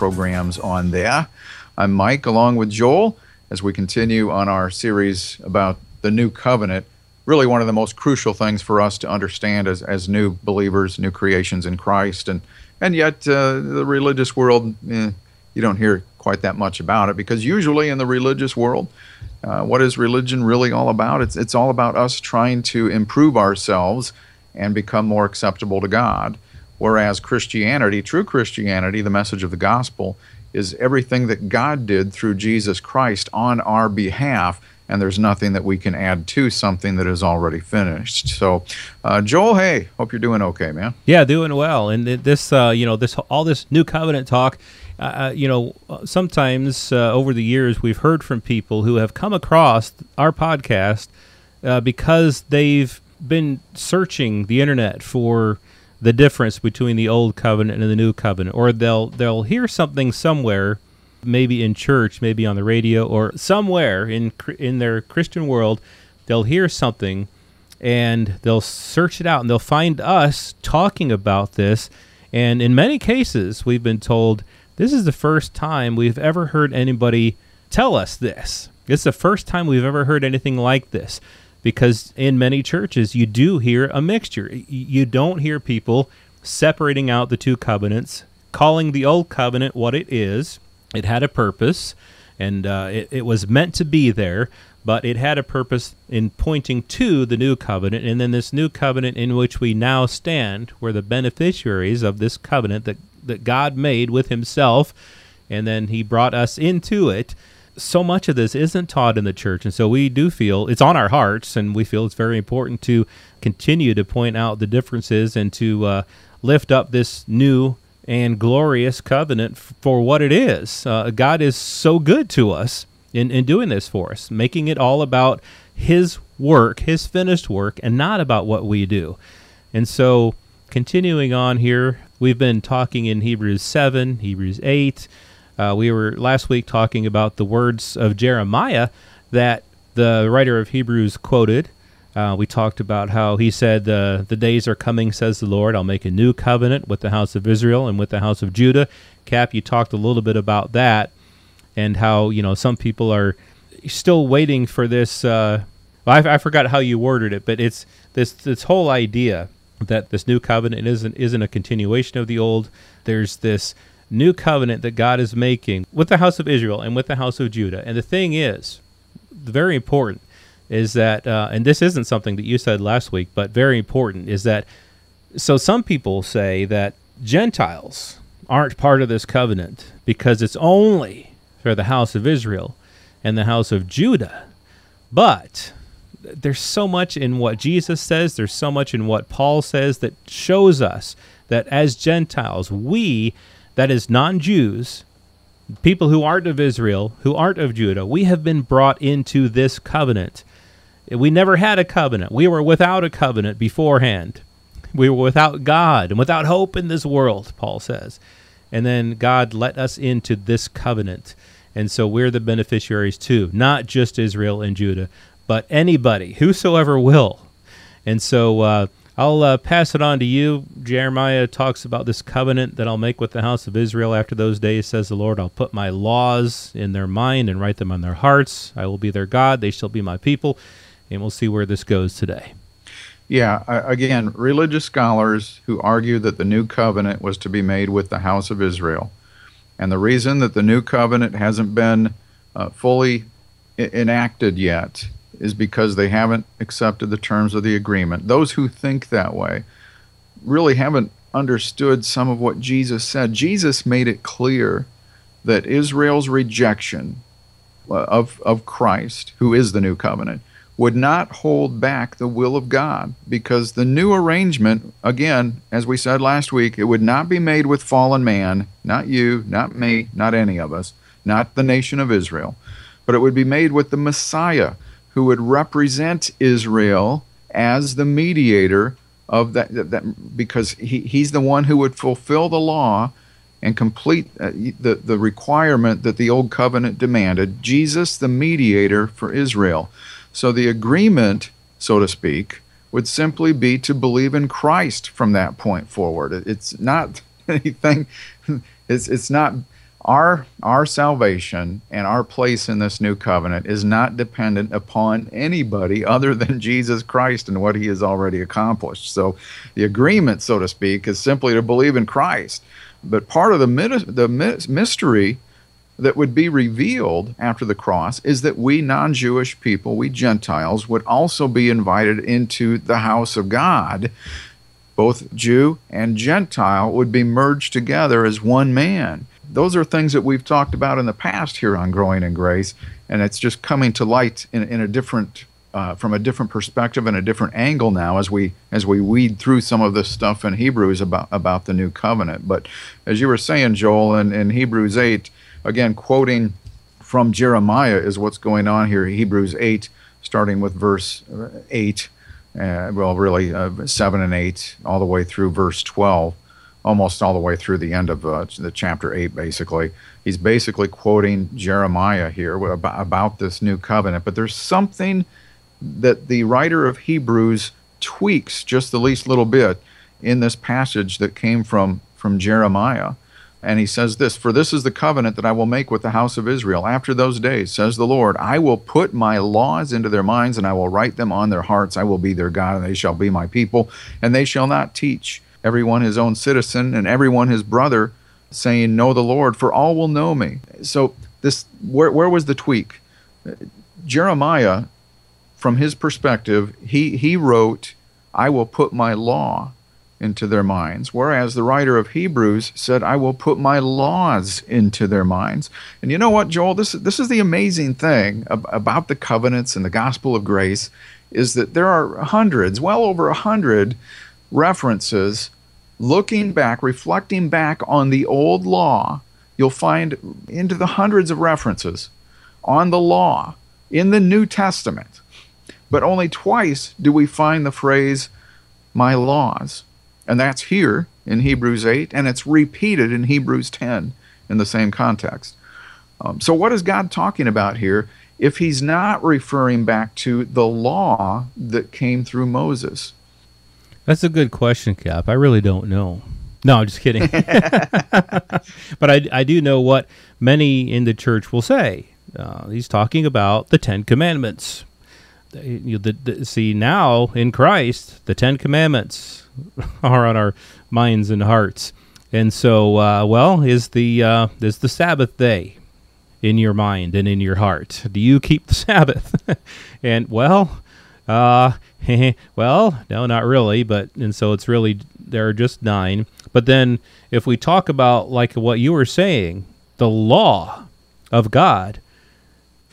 programs on there. I'm Mike, along with Joel, as we continue on our series about the new covenant. Really, one of the most crucial things for us to understand as, as new believers, new creations in Christ. And, and yet, uh, the religious world, eh, you don't hear quite that much about it because usually in the religious world, uh, what is religion really all about? It's, it's all about us trying to improve ourselves and become more acceptable to God. Whereas Christianity, true Christianity, the message of the gospel, is everything that God did through Jesus Christ on our behalf, and there's nothing that we can add to something that is already finished. So, uh, Joel, hey, hope you're doing okay, man. Yeah, doing well. And this, uh, you know, this all this new covenant talk uh, uh, you know, sometimes uh, over the years we've heard from people who have come across our podcast uh, because they've been searching the internet for the difference between the old covenant and the new covenant, or they'll they'll hear something somewhere, maybe in church, maybe on the radio, or somewhere in in their Christian world, they'll hear something, and they'll search it out, and they'll find us talking about this, and in many cases we've been told this is the first time we've ever heard anybody tell us this. It's the first time we've ever heard anything like this because in many churches you do hear a mixture. You don't hear people separating out the two covenants, calling the old covenant what it is. It had a purpose and uh, it, it was meant to be there, but it had a purpose in pointing to the new covenant. And then this new covenant in which we now stand, we're the beneficiaries of this covenant that that God made with Himself, and then He brought us into it. So much of this isn't taught in the church, and so we do feel it's on our hearts, and we feel it's very important to continue to point out the differences and to uh, lift up this new and glorious covenant for what it is. Uh, God is so good to us in, in doing this for us, making it all about His work, His finished work, and not about what we do. And so, continuing on here, We've been talking in Hebrews 7, Hebrews 8. Uh, we were last week talking about the words of Jeremiah that the writer of Hebrews quoted. Uh, we talked about how he said, The days are coming, says the Lord. I'll make a new covenant with the house of Israel and with the house of Judah. Cap, you talked a little bit about that and how, you know, some people are still waiting for this. Uh, I, I forgot how you worded it, but it's this, this whole idea that this new covenant isn't isn't a continuation of the old. There's this new covenant that God is making with the house of Israel and with the house of Judah. And the thing is, very important is that, uh, and this isn't something that you said last week, but very important is that. So some people say that Gentiles aren't part of this covenant because it's only for the house of Israel and the house of Judah. But there's so much in what Jesus says, there's so much in what Paul says that shows us that as Gentiles, we, that is non Jews, people who aren't of Israel, who aren't of Judah, we have been brought into this covenant. We never had a covenant. We were without a covenant beforehand. We were without God and without hope in this world, Paul says. And then God let us into this covenant. And so we're the beneficiaries too, not just Israel and Judah, but anybody, whosoever will. And so uh, I'll uh, pass it on to you. Jeremiah talks about this covenant that I'll make with the house of Israel after those days, says the Lord. I'll put my laws in their mind and write them on their hearts. I will be their God. They shall be my people. And we'll see where this goes today. Yeah, again, religious scholars who argue that the new covenant was to be made with the house of Israel. And the reason that the new covenant hasn't been uh, fully enacted yet is because they haven't accepted the terms of the agreement. Those who think that way really haven't understood some of what Jesus said. Jesus made it clear that Israel's rejection uh, of, of Christ, who is the new covenant, would not hold back the will of God because the new arrangement, again, as we said last week, it would not be made with fallen man, not you, not me, not any of us, not the nation of Israel, but it would be made with the Messiah who would represent Israel as the mediator of that, that, that because he, he's the one who would fulfill the law and complete uh, the, the requirement that the old covenant demanded. Jesus the mediator for israel. So the agreement so to speak would simply be to believe in christ from that point forward. It's not anything it's, it's not our our salvation and our place in this new covenant is not dependent upon anybody other than Jesus Christ and what he has already accomplished. So the agreement so to speak is simply to believe in Christ. But part of the the mystery that would be revealed after the cross is that we non-Jewish people, we Gentiles would also be invited into the house of God both Jew and Gentile would be merged together as one man those are things that we've talked about in the past here on Growing in Grace, and it's just coming to light in, in a different, uh, from a different perspective and a different angle now as we as we weed through some of this stuff in Hebrews about about the new covenant. But as you were saying, Joel, in, in Hebrews eight, again quoting from Jeremiah is what's going on here. Hebrews eight, starting with verse eight. Uh, well, really, uh, 7 and 8, all the way through verse 12 almost all the way through the end of uh, the chapter 8 basically. He's basically quoting jeremiah here about, about this new covenant but there's something that the writer of hebrews tweaks just the least little bit in this passage that came from from jeremiah. And he says this for this is the covenant that i will make with the house of israel. After those days says the lord i will put my laws into their minds and i will write them on their hearts. I will be their god and they shall be my people and they shall not teach everyone his own citizen, and everyone his brother, saying, Know the Lord, for all will know me. So this where where was the tweak? Jeremiah, from his perspective, he he wrote, I will put my law into their minds. Whereas the writer of Hebrews said, I will put my laws into their minds. And you know what, Joel? This, this is the amazing thing about the covenants and the gospel of grace is that there are hundreds, well over a hundred references looking back, reflecting back on the old law, you'll find into the hundreds of references on the law in the New Testament. But only twice do we find the phrase, my laws. And that's here in Hebrews 8, and it's repeated in Hebrews 10 in the same context. Um, so, what is God talking about here if he's not referring back to the law that came through Moses? That's a good question, Cap. I really don't know. No, I'm just kidding. but I, I do know what many in the church will say. Uh, he's talking about the Ten Commandments. You, the, the, see, now in Christ, the Ten Commandments are on our minds and hearts. And so, uh, well, is the uh, is the Sabbath day in your mind and in your heart? Do you keep the Sabbath? and well, uh, well, no, not really, but and so it's really there are just nine. But then if we talk about like what you were saying, the law of God,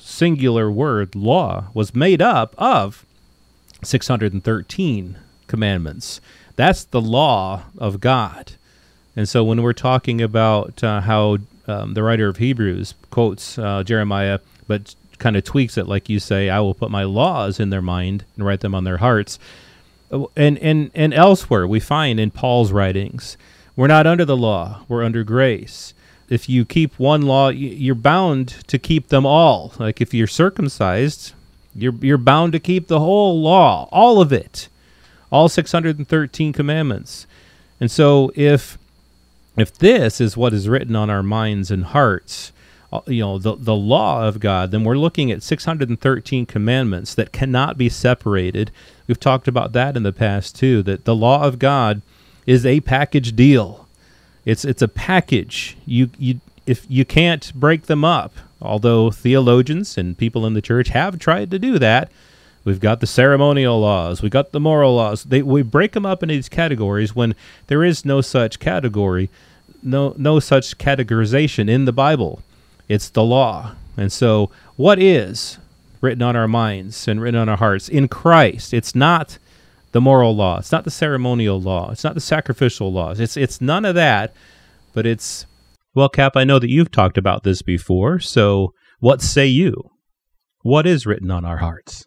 singular word law, was made up of 613 commandments. That's the law of God. And so when we're talking about uh, how um, the writer of Hebrews quotes uh, Jeremiah, but kind of tweaks it, like you say, I will put my laws in their mind and write them on their hearts. And, and, and elsewhere, we find in Paul's writings, we're not under the law, we're under grace. If you keep one law, you're bound to keep them all. Like if you're circumcised, you're, you're bound to keep the whole law, all of it, all 613 commandments. And so if if this is what is written on our minds and hearts, uh, Uh, you know the the law of God, then we're looking at 613 commandments that cannot be separated. We've talked about that in the past too. That the law of God is a package deal. It's it's a package. You you if you can't break them up. Although theologians and people in the church have tried to do that, We've got the ceremonial laws. We got the moral laws. They, we break them up into these categories when there is no such category, no no such categorization in the Bible. It's the law. And so, what is written on our minds and written on our hearts in Christ. It's not the moral law. It's not the ceremonial law. It's not the sacrificial laws. It's it's none of that, but it's well, Cap, I know that you've talked about this before. So, what say you? What is written on our hearts?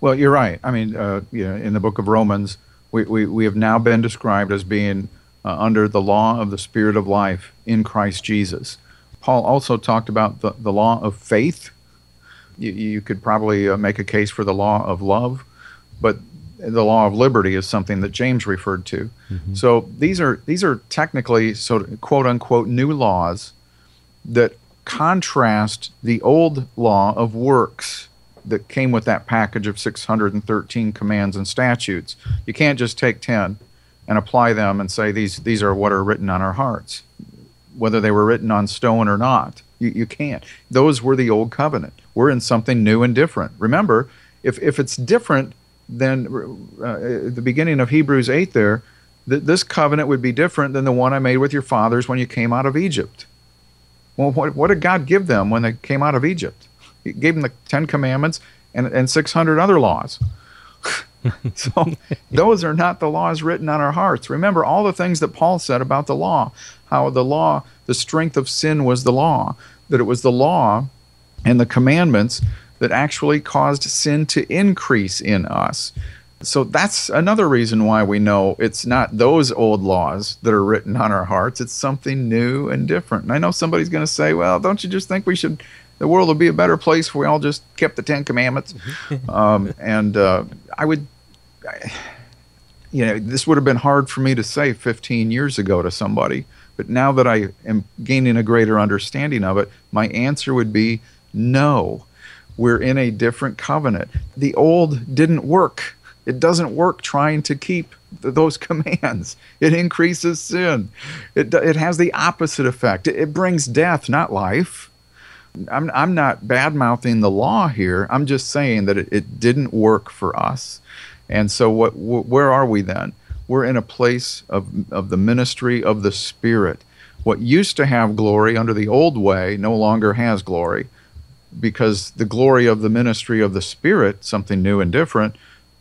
Well, you're right. I mean, uh, you know, in the book of Romans, we, we, we have now been described as being uh, under the law of the Spirit of life in Christ Jesus. Paul also talked about the, the law of faith. You, you could probably uh, make a case for the law of love, but the law of liberty is something that James referred to. Mm-hmm. So these are these are technically so quote unquote new laws that contrast the old law of works that came with that package of 613 commands and statutes. You can't just take 10 and apply them and say these these are what are written on our hearts, whether they were written on stone or not. You, you can't. Those were the old covenant. We're in something new and different. Remember, if if it's different than uh, the beginning of Hebrews 8 there, th- this covenant would be different than the one I made with your fathers when you came out of Egypt. Well, what, what did God give them when they came out of Egypt? He gave them the Ten Commandments and, and 600 other laws. so those are not the laws written on our hearts. Remember all the things that Paul said about the law, how the law, the strength of sin was the law, that it was the law and the commandments that actually caused sin to increase in us. So that's another reason why we know it's not those old laws that are written on our hearts. It's something new and different. And I know somebody's going to say, well, don't you just think we should the world would be a better place if we all just kept the Ten Commandments. um, and uh, I would, I, you know, this would have been hard for me to say 15 years ago to somebody. But now that I am gaining a greater understanding of it, my answer would be no. We're in a different covenant. The old didn't work. It doesn't work trying to keep th- those commands. It increases sin. It, it has the opposite effect. It, it brings death, not life. I'm, I'm not bad mouthing the law here. I'm just saying that it, it didn't work for us. And so, what, wh- where are we then? We're in a place of, of the ministry of the Spirit. What used to have glory under the old way no longer has glory because the glory of the ministry of the Spirit, something new and different,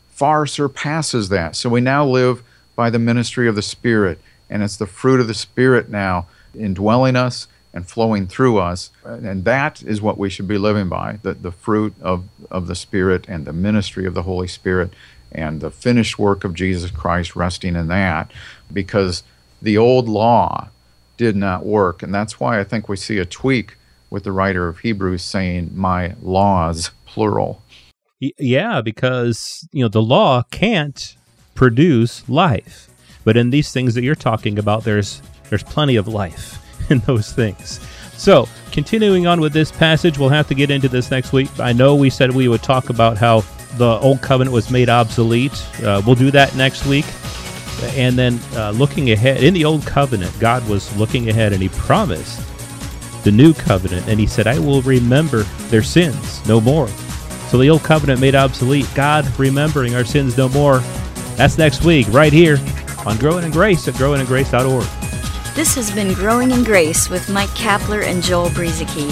far surpasses that. So we now live by the ministry of the Spirit, and it's the fruit of the Spirit now indwelling us and flowing through us. And that is what we should be living by the, the fruit of, of the Spirit and the ministry of the Holy Spirit and the finished work of Jesus Christ resting in that because the old law did not work. And that's why I think we see a tweak with the writer of Hebrews saying, My laws, plural. Yeah, because, you know, the law can't produce life. But in these things that you're talking about, there's there's plenty of life. in those things. So, continuing on with this passage, we'll have to get into this next week. I know we said we would talk about how the old covenant was made obsolete. Uh, we'll do that next week. And then uh, looking ahead, in the old covenant, God was looking ahead and he promised the new covenant. And he said, I will remember their sins no more. So the old covenant made obsolete, God remembering our sins no more. That's next week, right here on Growing in Grace at growingingrace.org. This has been Growing in Grace with Mike Kapler and Joel Brueseke,